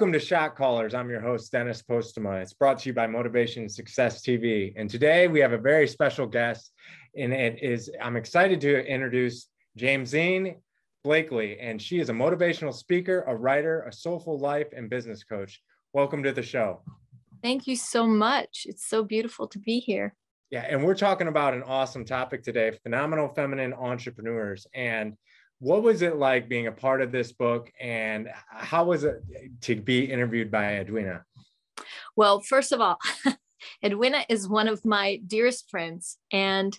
Welcome to Shot Callers. I'm your host, Dennis Postuma. It's brought to you by Motivation Success TV. And today we have a very special guest, and it is, I'm excited to introduce Jaimsyne Blakely. And she is a motivational speaker, a writer, a soulful life, and business coach. Welcome to the show. Thank you so much. It's so beautiful to be here. Yeah, and we're talking about an awesome topic today phenomenal feminine entrepreneurs. And what was it like being a part of this book and how was it to be interviewed by edwina well first of all edwina is one of my dearest friends and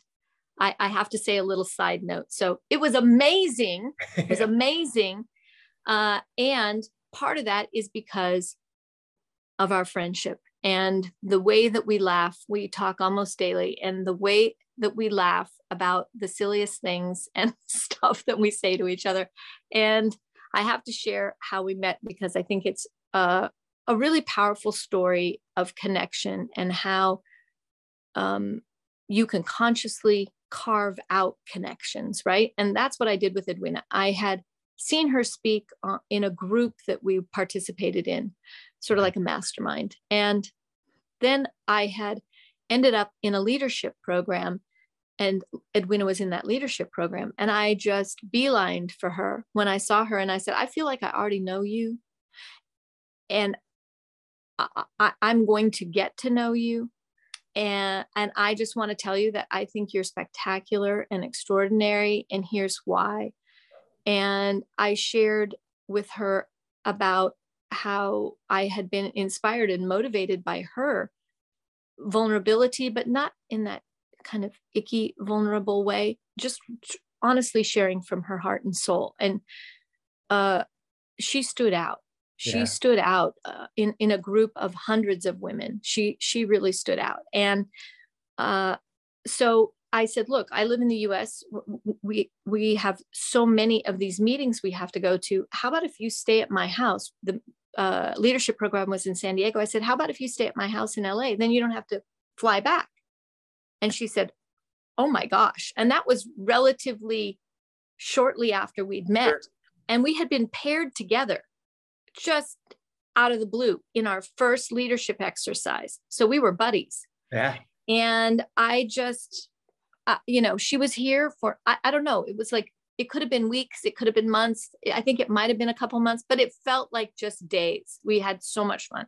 I, I, have to say a little side note so it was amazing it was amazing uh, and part of that is because of our friendship and the way that we laugh we talk almost daily and the way that we laugh about the silliest things and stuff that we say to each other. And I have to share how we met because I think it's a, a really powerful story of connection and how um, you can consciously carve out connections, right? And that's what I did with Edwina. I had seen her speak uh, in a group that we participated in, sort of like a mastermind. And then I had ended up in a leadership program and Edwina was in that leadership program. And I just beelined for her when I saw her and I said, I feel like I already know you. And I, am going to get to know you. And, and I just want to tell you that I think you're spectacular and extraordinary. And here's why. And I shared with her about how I had been inspired and motivated by her vulnerability, but not in that kind of icky, vulnerable way, just honestly sharing from her heart and soul. And uh, she stood out. She yeah. stood out uh, in in a group of hundreds of women. She she really stood out. And uh, so I said, "Look, I live in the U.S. We we have so many of these meetings we have to go to. How about if you stay at my house? The uh, leadership program was in San Diego. I said, "How about if you stay at my house in L.A.? Then you don't have to fly back." And she said, Oh my gosh. And that was relatively shortly after we'd met. Sure. And we had been paired together just out of the blue in our first leadership exercise. So we were buddies. Yeah. And I just, uh, you know, she was here for, I, I don't know, it was like, it could have been weeks, it could have been months. I think it might have been a couple months, but it felt like just days. We had so much fun.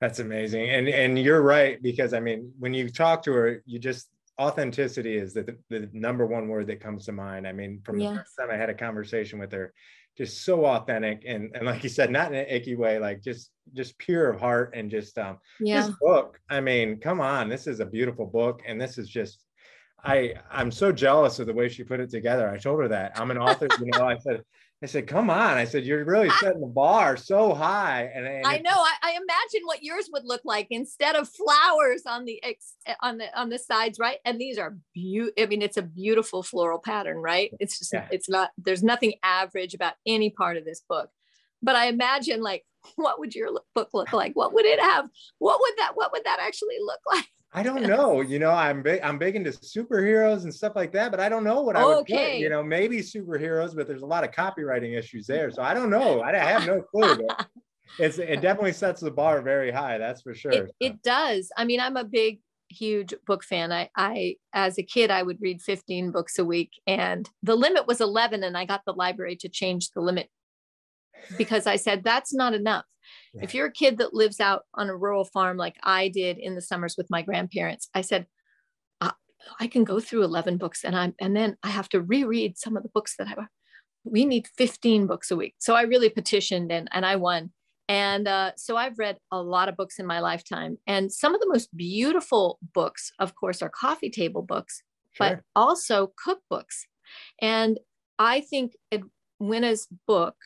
That's amazing. And and you're right because I mean when you talk to her you just authenticity is the, the, number one word that comes to mind. I mean from the first time I had a conversation with her just so authentic and and like you said not in an icky way like just just pure of heart and just um yeah. this book I mean come on this is a beautiful book and this is just I I'm so jealous of the way she put it together. I told her that I'm an author. you know, I said I said, "Come on!" I said, "You're really setting the bar so high." And, and I know. I, I, imagine what yours would look like instead of flowers on the ex, eh, on the on the sides, right? And these are beautiful. I mean, it's a beautiful floral pattern, right? It's just yeah. it's not. There's nothing average about any part of this book, but I imagine like, what would your book look like? What would it have? What would that? What would that actually look like? I don't know. You know, I'm big. I'm big into superheroes and stuff like that, but I don't know what I would okay. put. You know, maybe superheroes, but there's a lot of copywriting issues there, so I don't know. I have no clue. But it's it definitely sets the bar very high. That's for sure. It, it does. I mean, I'm a big, huge book fan. I, I, as a kid, I would read 15 books a week, and the limit was 11, and I got the library to change the limit because I said that's not enough. Yeah. If you're a kid that lives out on a rural farm like I did in the summers with my grandparents, I said, I, I can go through 11 books and I'm, and then I have to reread some of the books that I, we need 15 books a week. So I really petitioned and, and I won. And uh, so I've read a lot of books in my lifetime. And some of the most beautiful books, of course, are coffee table books, sure. but also cookbooks. And I think Edwina's book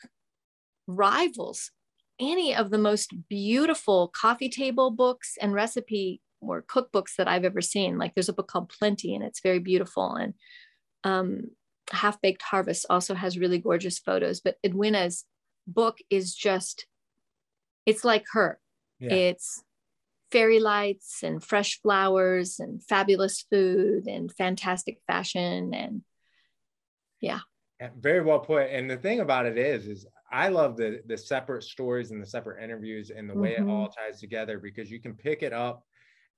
rivals any of the most beautiful coffee table books and recipe or cookbooks that I've ever seen. Like there's a book called Plenty, and it's very beautiful. And um, Half Baked Harvest also has really gorgeous photos, but Edwina's book is just, it's like her. Yeah. It's fairy lights and fresh flowers and fabulous food and fantastic fashion and yeah. yeah. very well put and the thing about it is is i love the the separate stories and the separate interviews and the way mm-hmm. it all ties together because you can pick it up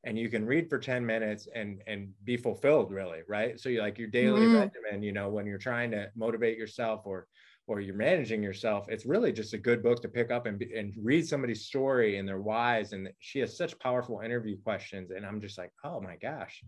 and you can read for 10 minutes and and be fulfilled really right? So you like your daily mm-hmm. regimen you know when you're trying to motivate yourself or or you're managing yourself it's really just a good book to pick up and, and read somebody's story and their whys. And she has such powerful interview questions. And i'm just like oh my gosh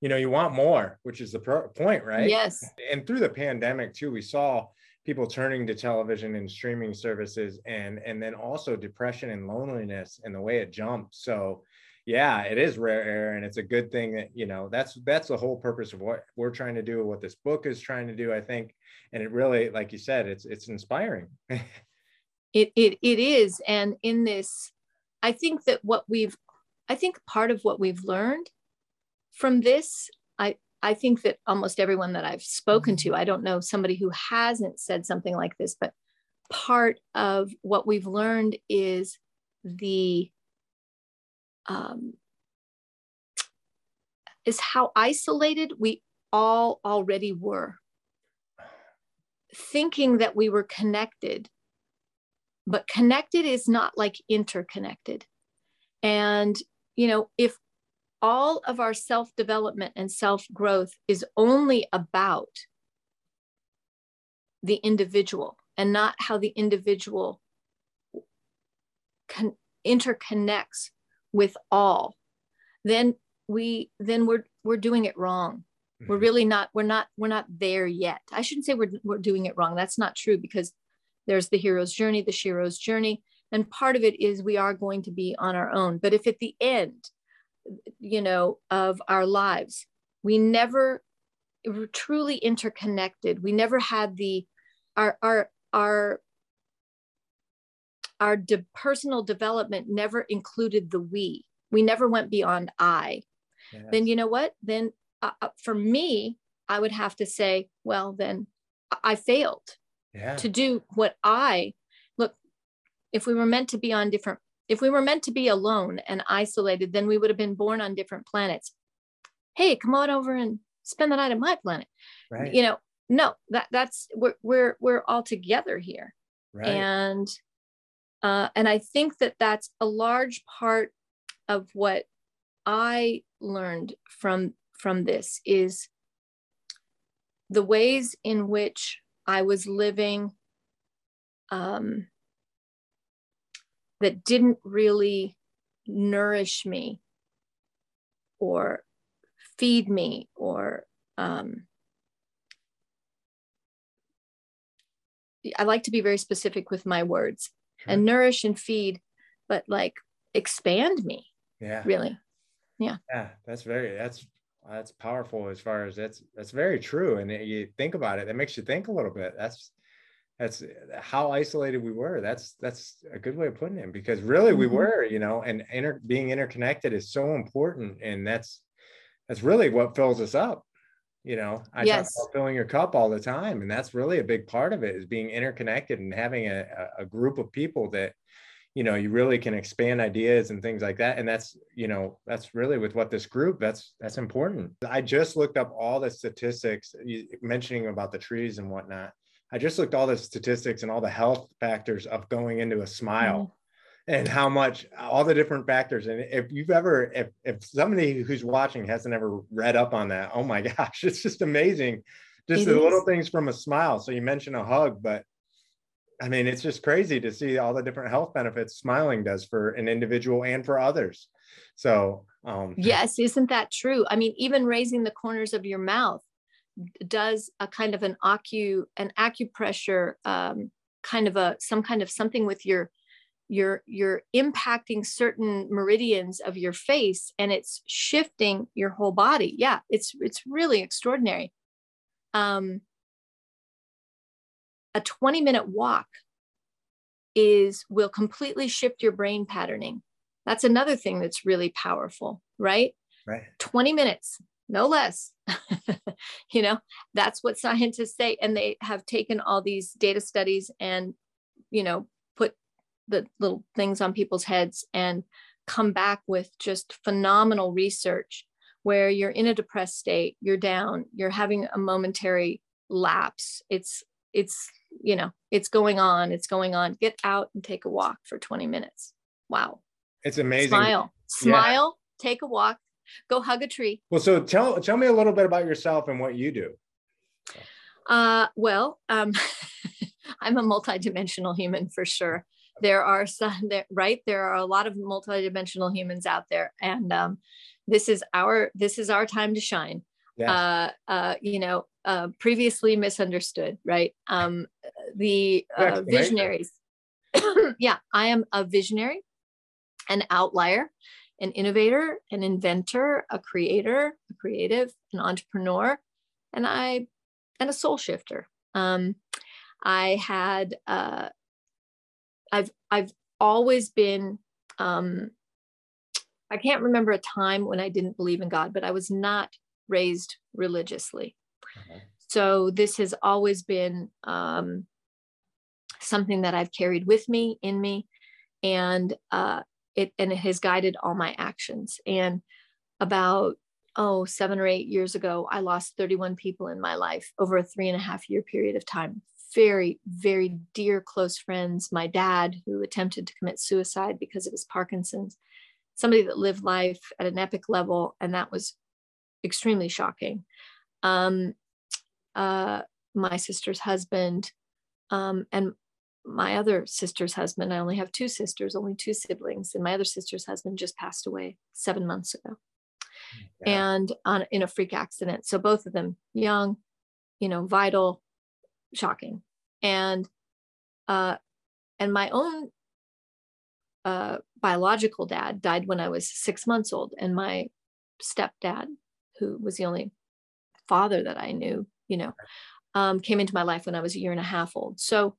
you know you want more which is the pro- point right? Yes. And through the pandemic too we saw people turning to television and streaming services and and then also depression and loneliness and the way it jumps. So yeah it is rare air and it's a good thing that you know that's that's the whole purpose of what we're trying to do what this book is trying to do i think. And it really like you said it's it's inspiring. It, it it is. And in this i think that what we've i think part of what we've learned from this i i think that almost everyone that i've spoken to i don't know somebody who hasn't said something like this but part of what we've learned is the um, is how isolated we all already were. Thinking that we were connected, but connected is not like interconnected. And, you know, if all of our self development and self growth is only about the individual and not how the individual con- interconnects with all. Then we then we're we're doing it wrong. We're mm-hmm. really not we're not we're not there yet. I shouldn't say we're, we're doing it wrong. That's not true because there's the hero's journey the shero's journey and part of it is we are going to be on our own. But if at the end you know of our lives we never were truly interconnected we never had the our our our our de- personal development never included the we. We never went beyond I. Yes. Then you know what? Then uh, uh, for me, I would have to say, well, then I failed yeah. to do what I look. If we were meant to be on different, if we were meant to be alone and isolated, then we would have been born on different planets. Hey, come on over and spend the night on my planet. Right. You know, no, that that's we're we're we're all together here. Right. And uh, and I think that that's a large part of what I learned from from this is the ways in which I was living um, that didn't really nourish me or feed me or um, I like to be very specific with my words sure. and nourish and feed, but like expand me. Yeah. Really. Yeah. Yeah. That's very, that's, that's powerful as far as that's, that's very true. And you think about it, that makes you think a little bit. That's, that's how isolated we were. That's, that's a good way of putting it because really we mm-hmm. were, you know, and inter, being interconnected is so important. And that's, that's really what fills us up you know i yes. talk about filling your cup all the time and that's really a big part of it is being interconnected and having a, a group of people that you know you really can expand ideas and things like that and that's you know that's really with what this group that's that's important i just looked up all the statistics mentioning about the trees and whatnot i just looked all the statistics and all the health factors of going into a smile mm-hmm. and how much all the different factors. And if you've ever if, if somebody who's watching hasn't ever read up on that oh my gosh it's just amazing. Just it the is. little things from a smile. So you mentioned a hug but i mean it's just crazy to see all the different health benefits smiling does for an individual and for others. So um yes isn't that true? I mean even raising the corners of your mouth does a kind of an acu an acupressure um kind of a some kind of something with your you're you're impacting certain meridians of your face and it's shifting your whole body. Yeah it's it's really extraordinary. Um a 20 minute walk is will completely shift your brain patterning. That's another thing that's really powerful right? Right. 20 minutes no less. you know, that's what scientists say. And they have taken all these data studies and, you know, put the little things on people's heads and come back with just phenomenal research where you're in a depressed state, you're down, you're having a momentary lapse. It's, it's, you know, it's going on, it's going on. Get out and take a walk for 20 minutes. Wow. It's amazing. Smile, smile, yeah. take a walk, go hug a tree. Well, so tell tell me a little bit about yourself and what you do. Uh, well, um, I'm a multidimensional human for sure. There are some that right. There are a lot of multidimensional humans out there, and um, this is our this is our time to shine. Yeah. Uh, uh, you know, uh, previously misunderstood, right? Um, the uh, visionaries. yeah, I am a visionary, an outlier an innovator, an inventor, a creator, a creative, an entrepreneur, and I and a soul shifter. Um, I had uh, I've I've always been um, I can't remember a time when I didn't believe in God, but I was not raised religiously. Uh-huh. So this has always been um, something that I've carried with me in me, and uh, it and it has guided all my actions. And about oh seven or eight years ago i lost 31 people in my life over a three and a half year period of time. Very very dear close friends. My dad who attempted to commit suicide because of his parkinson's. Somebody that lived life at an epic level and that was extremely shocking. Um, uh, my sister's husband um, and my other sister's husband, I only have two sisters, only two siblings, and my other sister's husband just passed away seven months ago, yeah. and on in a freak accident. So both of them young, you know, vital, shocking, and uh, and my own uh, biological dad died when I was six months old, and my stepdad, who was the only father that I knew, you know, um, came into my life when I was a year and a half old. So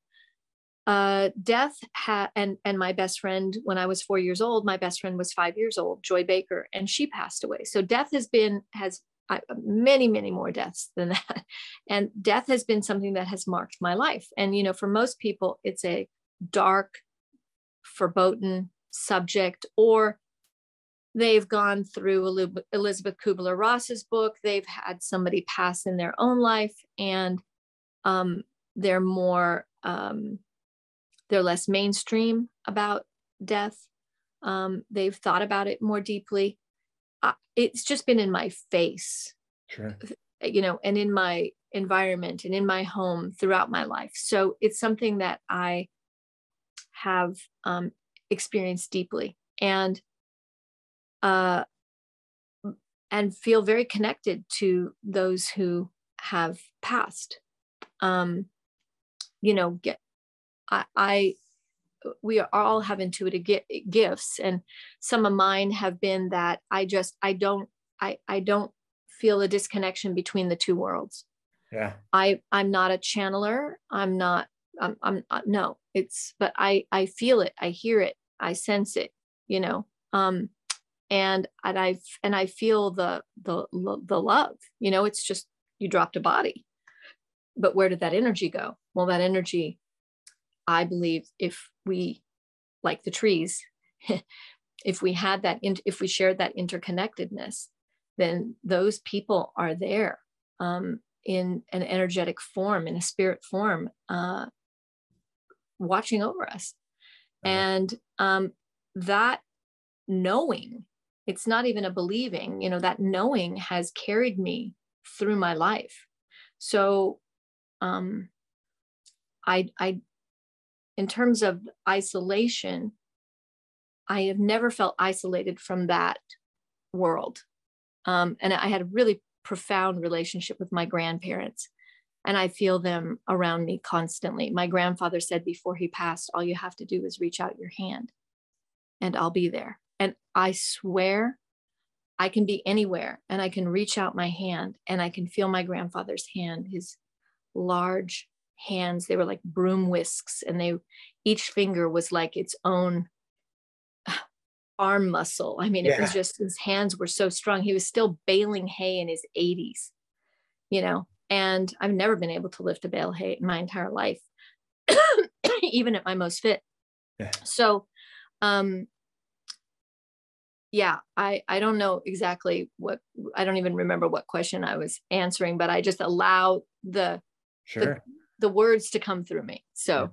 uh, death had and and my best friend when i was four years old my best friend was five years old joy baker and she passed away. So death has been has uh, many many more deaths than that. And death has been something that has marked my life. And you know for most people it's a dark foreboding subject or they've gone through elizabeth kubler-ross's book. They've had somebody pass in their own life and um, they're more um, they're less mainstream about death. Um, they've thought about it more deeply. Uh, it's just been in my face, sure. you know, and in my environment and in my home throughout my life. So it's something that I have um, experienced deeply and uh, and feel very connected to those who have passed. Um, you know, get I, I we all have intuitive gifts and some of mine have been that i just i don't i i don't feel a disconnection between the two worlds. Yeah. I i'm not a channeler. I'm not i'm i'm uh, no it's but i i feel it. I hear it. I sense it you know? Um and and i and i feel the the the love you know? It's just you dropped a body. But where did that energy go? Well that energy I believe if we, like the trees, if we had that, if we shared that interconnectedness, then those people are there um, in an energetic form, in a spirit form, uh, watching over us. And um, that knowing, it's not even a believing, you know, that knowing has carried me through my life. So um, I, I in terms of isolation, I have never felt isolated from that world. Um, and I had a really profound relationship with my grandparents, and I feel them around me constantly. My grandfather said before he passed, All you have to do is reach out your hand, and I'll be there. And I swear I can be anywhere and I can reach out my hand and I can feel my grandfather's hand, his large, hands they were like broom whisks and they each finger was like its own arm muscle. I mean, yeah. it was just his hands were so strong. He was still baling hay in his 80s, you know, and I've never been able to lift a bale hay in my entire life, even at my most fit. Yeah. So, um, yeah, I, I don't know exactly what, I don't even remember what question I was answering, but I just allow the, sure. the, the words to come through me. So.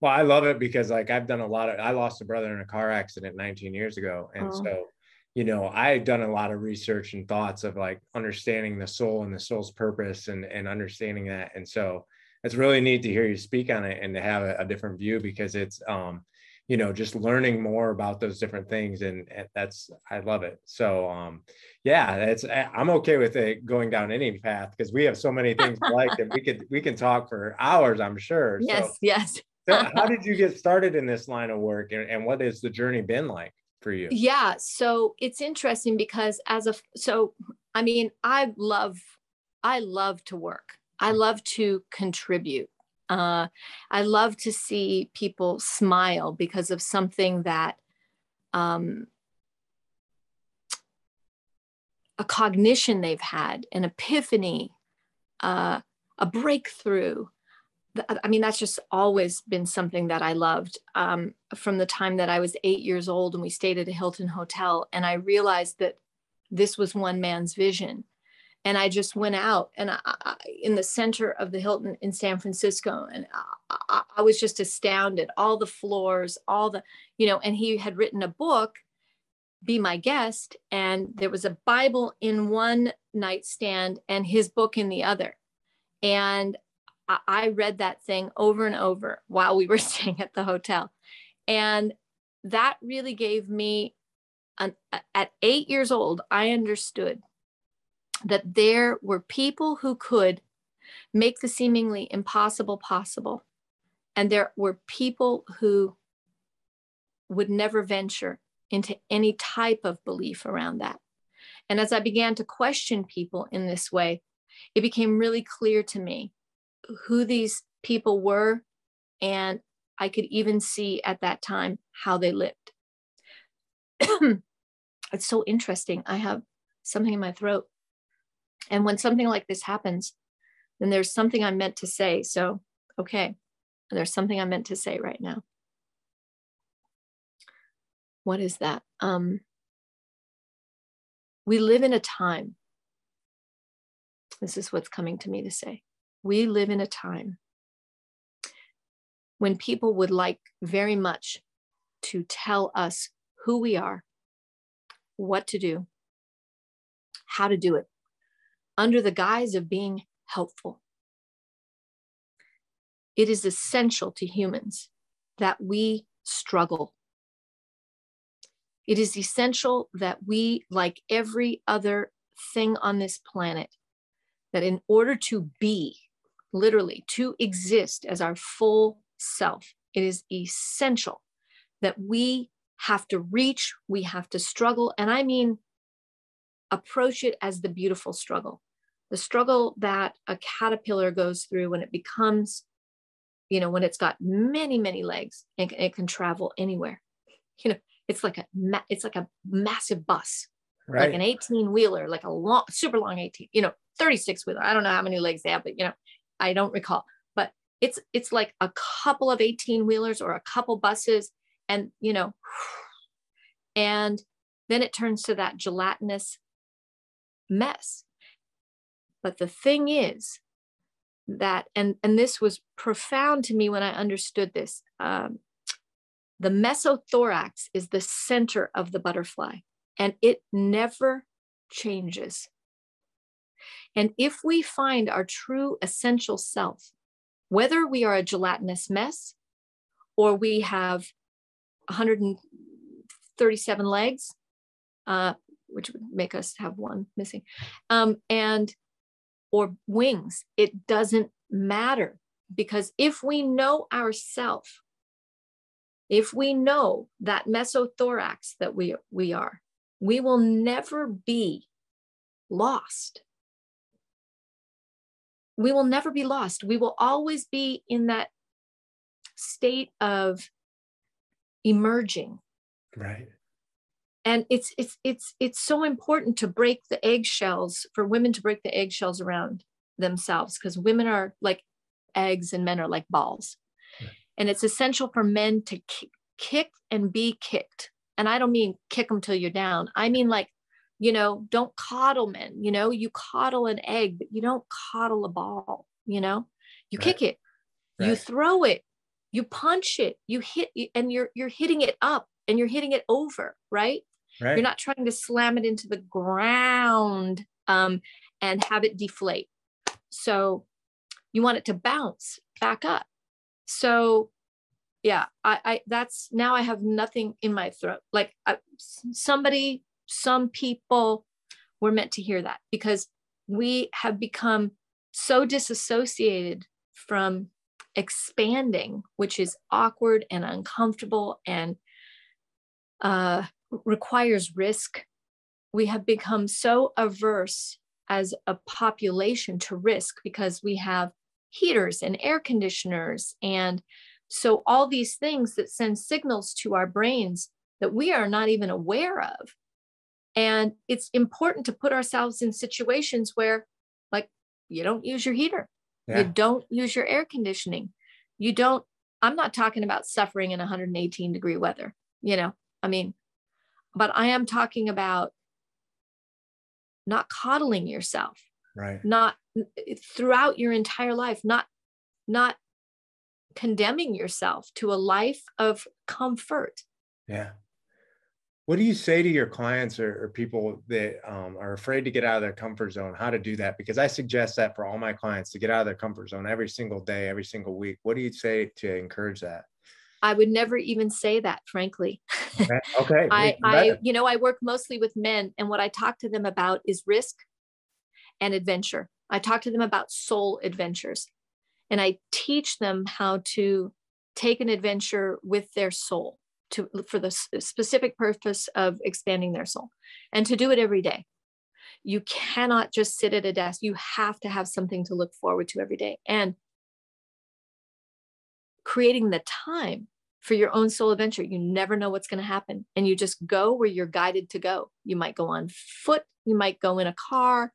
Well, I love it because like I've done a lot of I lost a brother in a car accident 19 years ago. And oh. so, you know, I had done a lot of research and thoughts of like understanding the soul and the soul's purpose and and understanding that. And so it's really neat to hear you speak on it and to have a, a different view because it's um you know just learning more about those different things and, and, that's i love it. So um yeah it's i'm okay with it going down any path because we have so many things like that we could we can talk for hours i'm sure. Yes so, yes so how did you get started in this line of work and, and what has the journey been like for you? Yeah so it's interesting because as a so i mean i love i love to work. I love to contribute uh, i love to see people smile because of something that um, a cognition they've had an epiphany uh, a breakthrough I mean, that's just always been something that I loved um, from the time that I was eight years old and we stayed at a Hilton hotel. And I realized that this was one man's vision. And I just went out and I, I, in the center of the Hilton in San Francisco, and I, I was just astounded. All the floors, all the, you know, and he had written a book, Be My Guest, and there was a Bible in one nightstand and his book in the other. And I read that thing over and over while we were staying at the hotel. And that really gave me, an, at eight years old, I understood that there were people who could make the seemingly impossible possible. And there were people who would never venture into any type of belief around that. And as I began to question people in this way, it became really clear to me who these people were. And I could even see at that time how they lived. it's so interesting. I have something in my throat. And when something like this happens, then there's something I'm meant to say. So, okay, there's something I'm meant to say right now. What is that? Um, we live in a time. This is what's coming to me to say we live in a time when people would like very much to tell us who we are, what to do, how to do it, under the guise of being helpful. It is essential to humans that we struggle. It is essential that we, like every other thing on this planet, that in order to be, literally to exist as our full self, it is essential that we have to reach, we have to struggle. And I mean, approach it as the beautiful struggle, the struggle that a caterpillar goes through when it becomes, you know, when it's got many, many legs and it can travel anywhere. You know, it's like a it's like a massive bus, right. like an 18 wheeler, like a long, super long 18, you know, 36 wheeler. I don't know how many legs they have, but you know, I don't recall, but it's it's like a couple of 18 wheelers or a couple buses and you know and then it turns to that gelatinous mess. But the thing is that and and this was profound to me when I understood this. Um, the mesothorax is the center of the butterfly and it never changes. And if we find our true essential self, whether we are a gelatinous mess or we have 137 legs, uh, which would make us have one missing, um, and or wings, it doesn't matter because if we know ourself, if we know that mesothorax that we, we are, we will never be lost we will never be lost. We will always be in that state of emerging. Right. And it's it's it's it's so important to break the eggshells for women to break the eggshells around themselves because women are like eggs and men are like balls. And it's essential for men to k- kick and be kicked. And i don't mean kick them till you're down. I mean like you know don't coddle men you know? You coddle an egg but you don't coddle a ball you know? You right. kick it. Right. you throw it. You punch it. You hit and you're you're hitting it up and you're hitting it over right Right. You're not trying to slam it into the ground um, and have it deflate. So you want it to bounce back up. So yeah, I, I that's now I have nothing in my throat. Like I, somebody, some people were meant to hear that because we have become so disassociated from expanding, which is awkward and uncomfortable and uh, requires risk. We have become so averse as a population to risk because we have heaters and air conditioners. And so, all these things that send signals to our brains that we are not even aware of. And it's important to put ourselves in situations where, like, you don't use your heater, yeah. you don't use your air conditioning, you don't. I'm not talking about suffering in 118 degree weather. You know, I mean, but I am talking about not coddling yourself. Right. Not throughout your entire life, not not condemning yourself to a life of comfort. Yeah. What do you say to your clients or, or people that um, are afraid to get out of their comfort zone? How to do that? Because I suggest that for all my clients to get out of their comfort zone every single day, every single week. What do you say to encourage that? I would never even say that, frankly. Okay. okay. I, I, you know, I work mostly with men, and what I talk to them about is risk and adventure. I talk to them about soul adventures, and I teach them how to take an adventure with their soul to for the specific purpose of expanding their soul, and to do it every day. You cannot just sit at a desk. You have to have something to look forward to every day, and creating the time for your own soul adventure. You never know what's going to happen. And you just go where you're guided to go. You might go on foot, you might go in a car,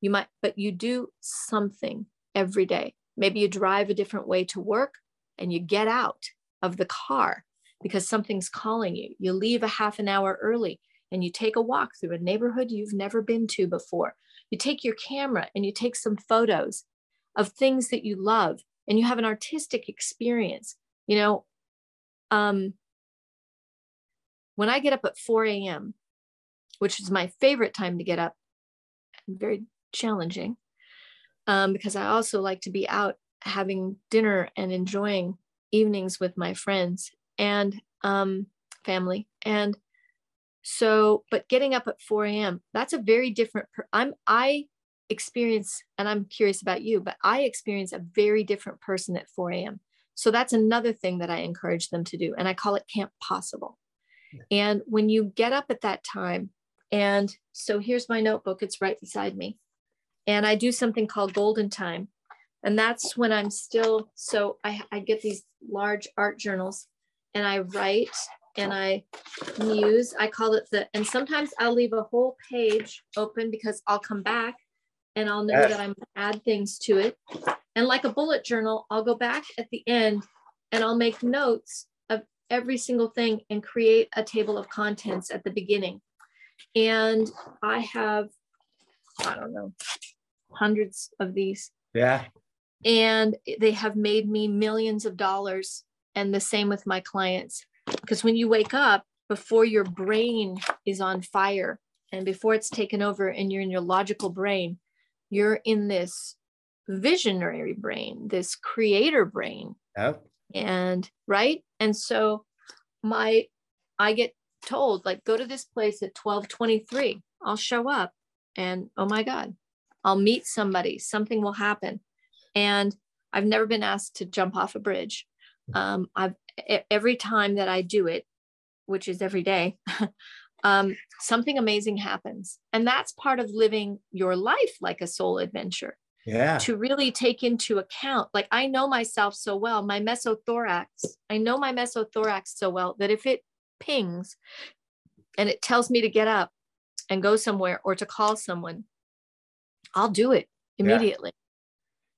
you might, but you do something every day. Maybe you drive a different way to work and you get out of the car because something's calling you. You leave a half an hour early and you take a walk through a neighborhood you've never been to before. You take your camera and you take some photos of things that you love and you have an artistic experience. You know, um, when I get up at 4 a.m., which is my favorite time to get up, very challenging um, because I also like to be out having dinner and enjoying evenings with my friends and um, family. And so, but getting up at 4 a.m., that's a very different, per- I'm, I experience, and I'm curious about you, but I experience a very different person at 4 a.m. So that's another thing that I encourage them to do. And I call it Camp Possible. And when you get up at that time, and so here's my notebook, it's right beside me. And I do something called Golden Time. And that's when I'm still, so I, I get these large art journals and I write and I muse. I call it the, and sometimes I'll leave a whole page open because I'll come back and I'll know yes. that I'm add things to it. And like a bullet journal, I'll go back at the end and I'll make notes of every single thing and create a table of contents at the beginning. And I have, I don't know, hundreds of these. Yeah. And they have made me millions of dollars. And the same with my clients. Because when you wake up, before your brain is on fire and before it's taken over and you're in your logical brain, you're in this visionary brain, this creator brain. Yep. And right. And so my I get told, like, go to this place at 1223. I'll show up and oh my God, I'll meet somebody, something will happen. And I've never been asked to jump off a bridge. Um, I've every time that I do it, which is every day, um, something amazing happens. And that's part of living your life like a soul adventure. Yeah. To really take into account, like I know myself so well, my mesothorax, I know my mesothorax so well that if it pings, and it tells me to get up and go somewhere or to call someone, I'll do it immediately. Yeah.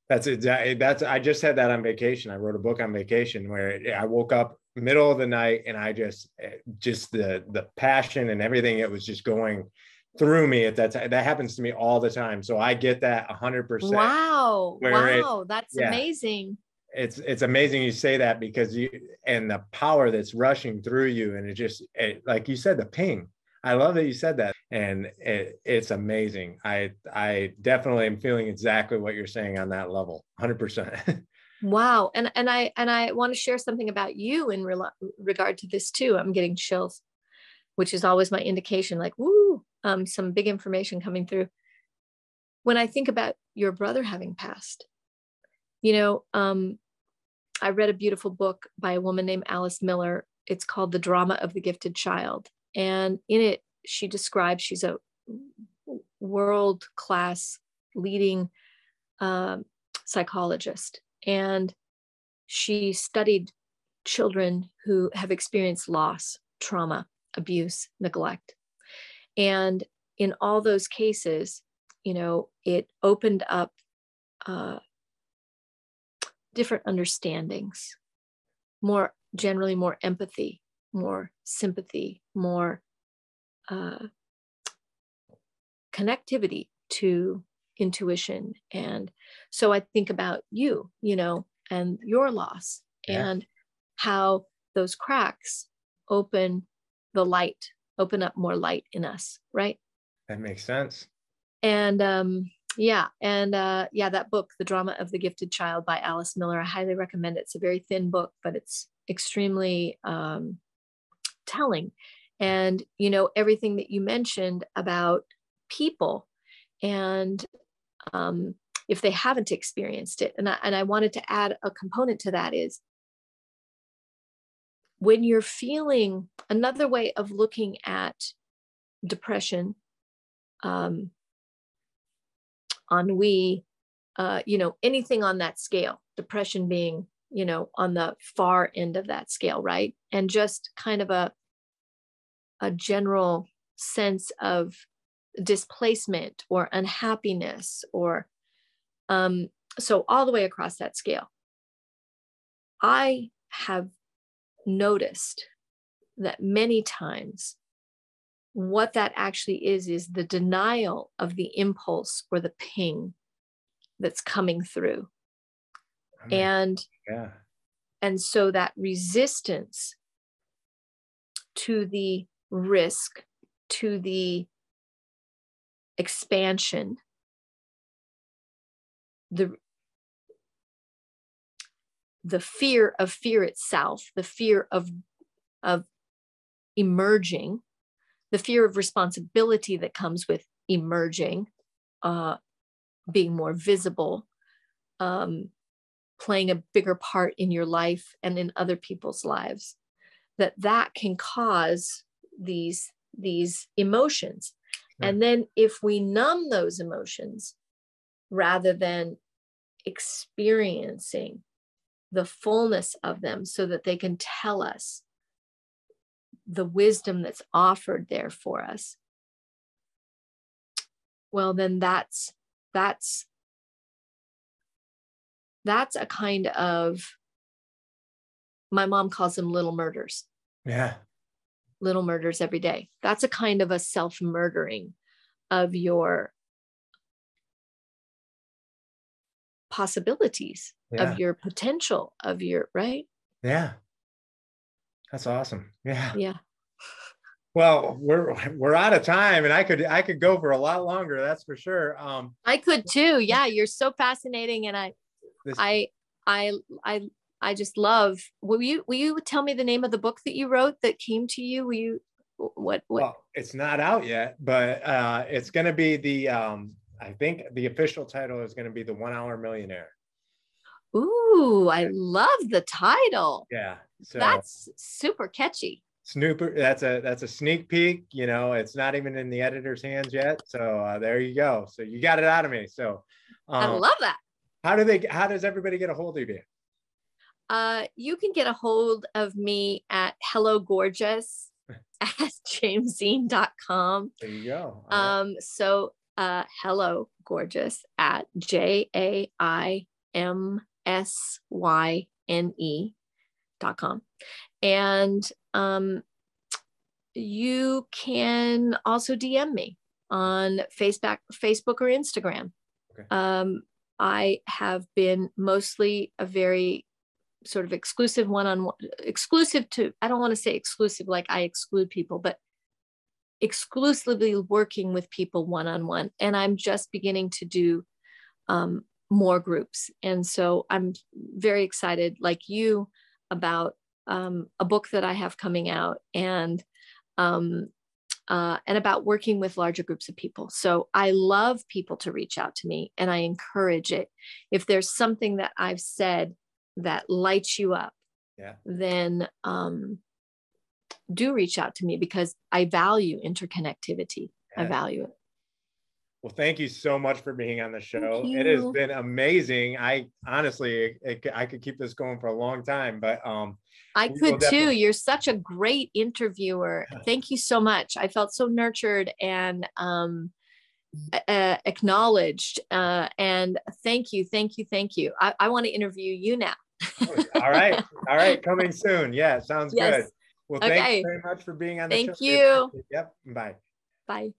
That's exactly. That's I just had that on vacation. I wrote a book on vacation where I woke up middle of the night and I just eh, just the the passion and everything it was just going through me at that time. That happens to me all the time. So I get that hundred percent. Wow. Wow. It, That's yeah, amazing. It's it's amazing you say that because you and the power that's rushing through you and it just it, like you said the ping I love that you said that, and it, it's amazing. I I definitely am feeling exactly what you're saying on that level, hundred percent. Wow, and and I and I want to share something about you in re- regard to this too. I'm getting chills, which is always my indication, like woo, um, some big information coming through. When I think about your brother having passed, you know, um, I read a beautiful book by a woman named Alice Miller. It's called The Drama of the Gifted Child and in it, she describes she's a world class leading um, psychologist. And she studied children who have experienced loss, trauma, abuse, neglect. And in all those cases, you know, it opened up uh, different understandings, more generally more empathy, more sympathy, more uh, connectivity to intuition. And so I think about you, you know, and your loss yeah. and how those cracks open the light, open up more light in us, right? That makes sense. And um, yeah, and uh, yeah, that book, The Drama of the Gifted Child by Alice Miller, I highly recommend it. It's a very thin book, but it's extremely um, telling and you know everything that you mentioned about people and um, if they haven't experienced it and I, and I wanted to add a component to that is when you're feeling another way of looking at depression um, ennui uh, you know anything on that scale depression being you know on the far end of that scale right? And just kind of a a general sense of displacement or unhappiness or um, so all the way across that scale. I have noticed that many times what that actually is is the denial of the impulse or the ping that's coming through. Hmm. And yeah. and so that resistance to the risk to the expansion the the fear of fear itself the fear of of emerging the fear of responsibility that comes with emerging uh, being more visible um, playing a bigger part in your life and in other people's lives that that can cause these these emotions yeah. and then if we numb those emotions rather than experiencing the fullness of them so that they can tell us the wisdom that's offered there for us. Well then that's that's that's a kind of my mom calls them little murders. Yeah. Little murders every day. That's a kind of a self murdering of your possibilities, yeah. of your potential, of your, right? Yeah. That's awesome. Yeah. Yeah. Well, we're we're out of time, and I could I could go for a lot longer. That's for sure. Um, I could too. Yeah, you're so fascinating, and I, this, I, I, I I just love. Will you will you tell me the name of the book that you wrote that came to you? Will you what what? Well, it's not out yet, but uh, it's going to be the. Um, I think the official title is going to be the One Hour Millionaire. Ooh, I love the title. Yeah, so that's super catchy. Snooper, that's a that's a sneak peek. You know, it's not even in the editor's hands yet. So uh, there you go. So you got it out of me. So um, I love that. How do they? How does everybody get a hold of you? uh, you can get a hold of me at Hello Gorgeous at jaimsyne.com. There you go. um, so uh, hello, gorgeous at J A I M S Y N E dot com. And um, you can also DM me on Facebook, Facebook or Instagram. Okay. Um, I have been mostly a very sort of exclusive one on one, exclusive to, I don't want to say exclusive like I exclude people, but exclusively working with people one on one. And I'm just beginning to do um, more groups. And so I'm very excited, like you, about um, a book that I have coming out and um, uh, and about working with larger groups of people. So I love people to reach out to me and I encourage it. If there's something that I've said that lights you up, yeah. then um, do reach out to me because I value interconnectivity. Yeah. I value it. Well, thank you so much for being on the show. It has been amazing. I honestly, it, I could keep this going for a long time, but um, I could too. You're such a great interviewer. Thank you so much. I felt so nurtured and um, uh, acknowledged. Uh, and thank you, thank you, thank you. I, I want to interview you now. all right, all right, coming soon. Yeah, sounds yes. good. Well, okay. thanks very much for being on the Thank show. you. Yep. Bye. Bye.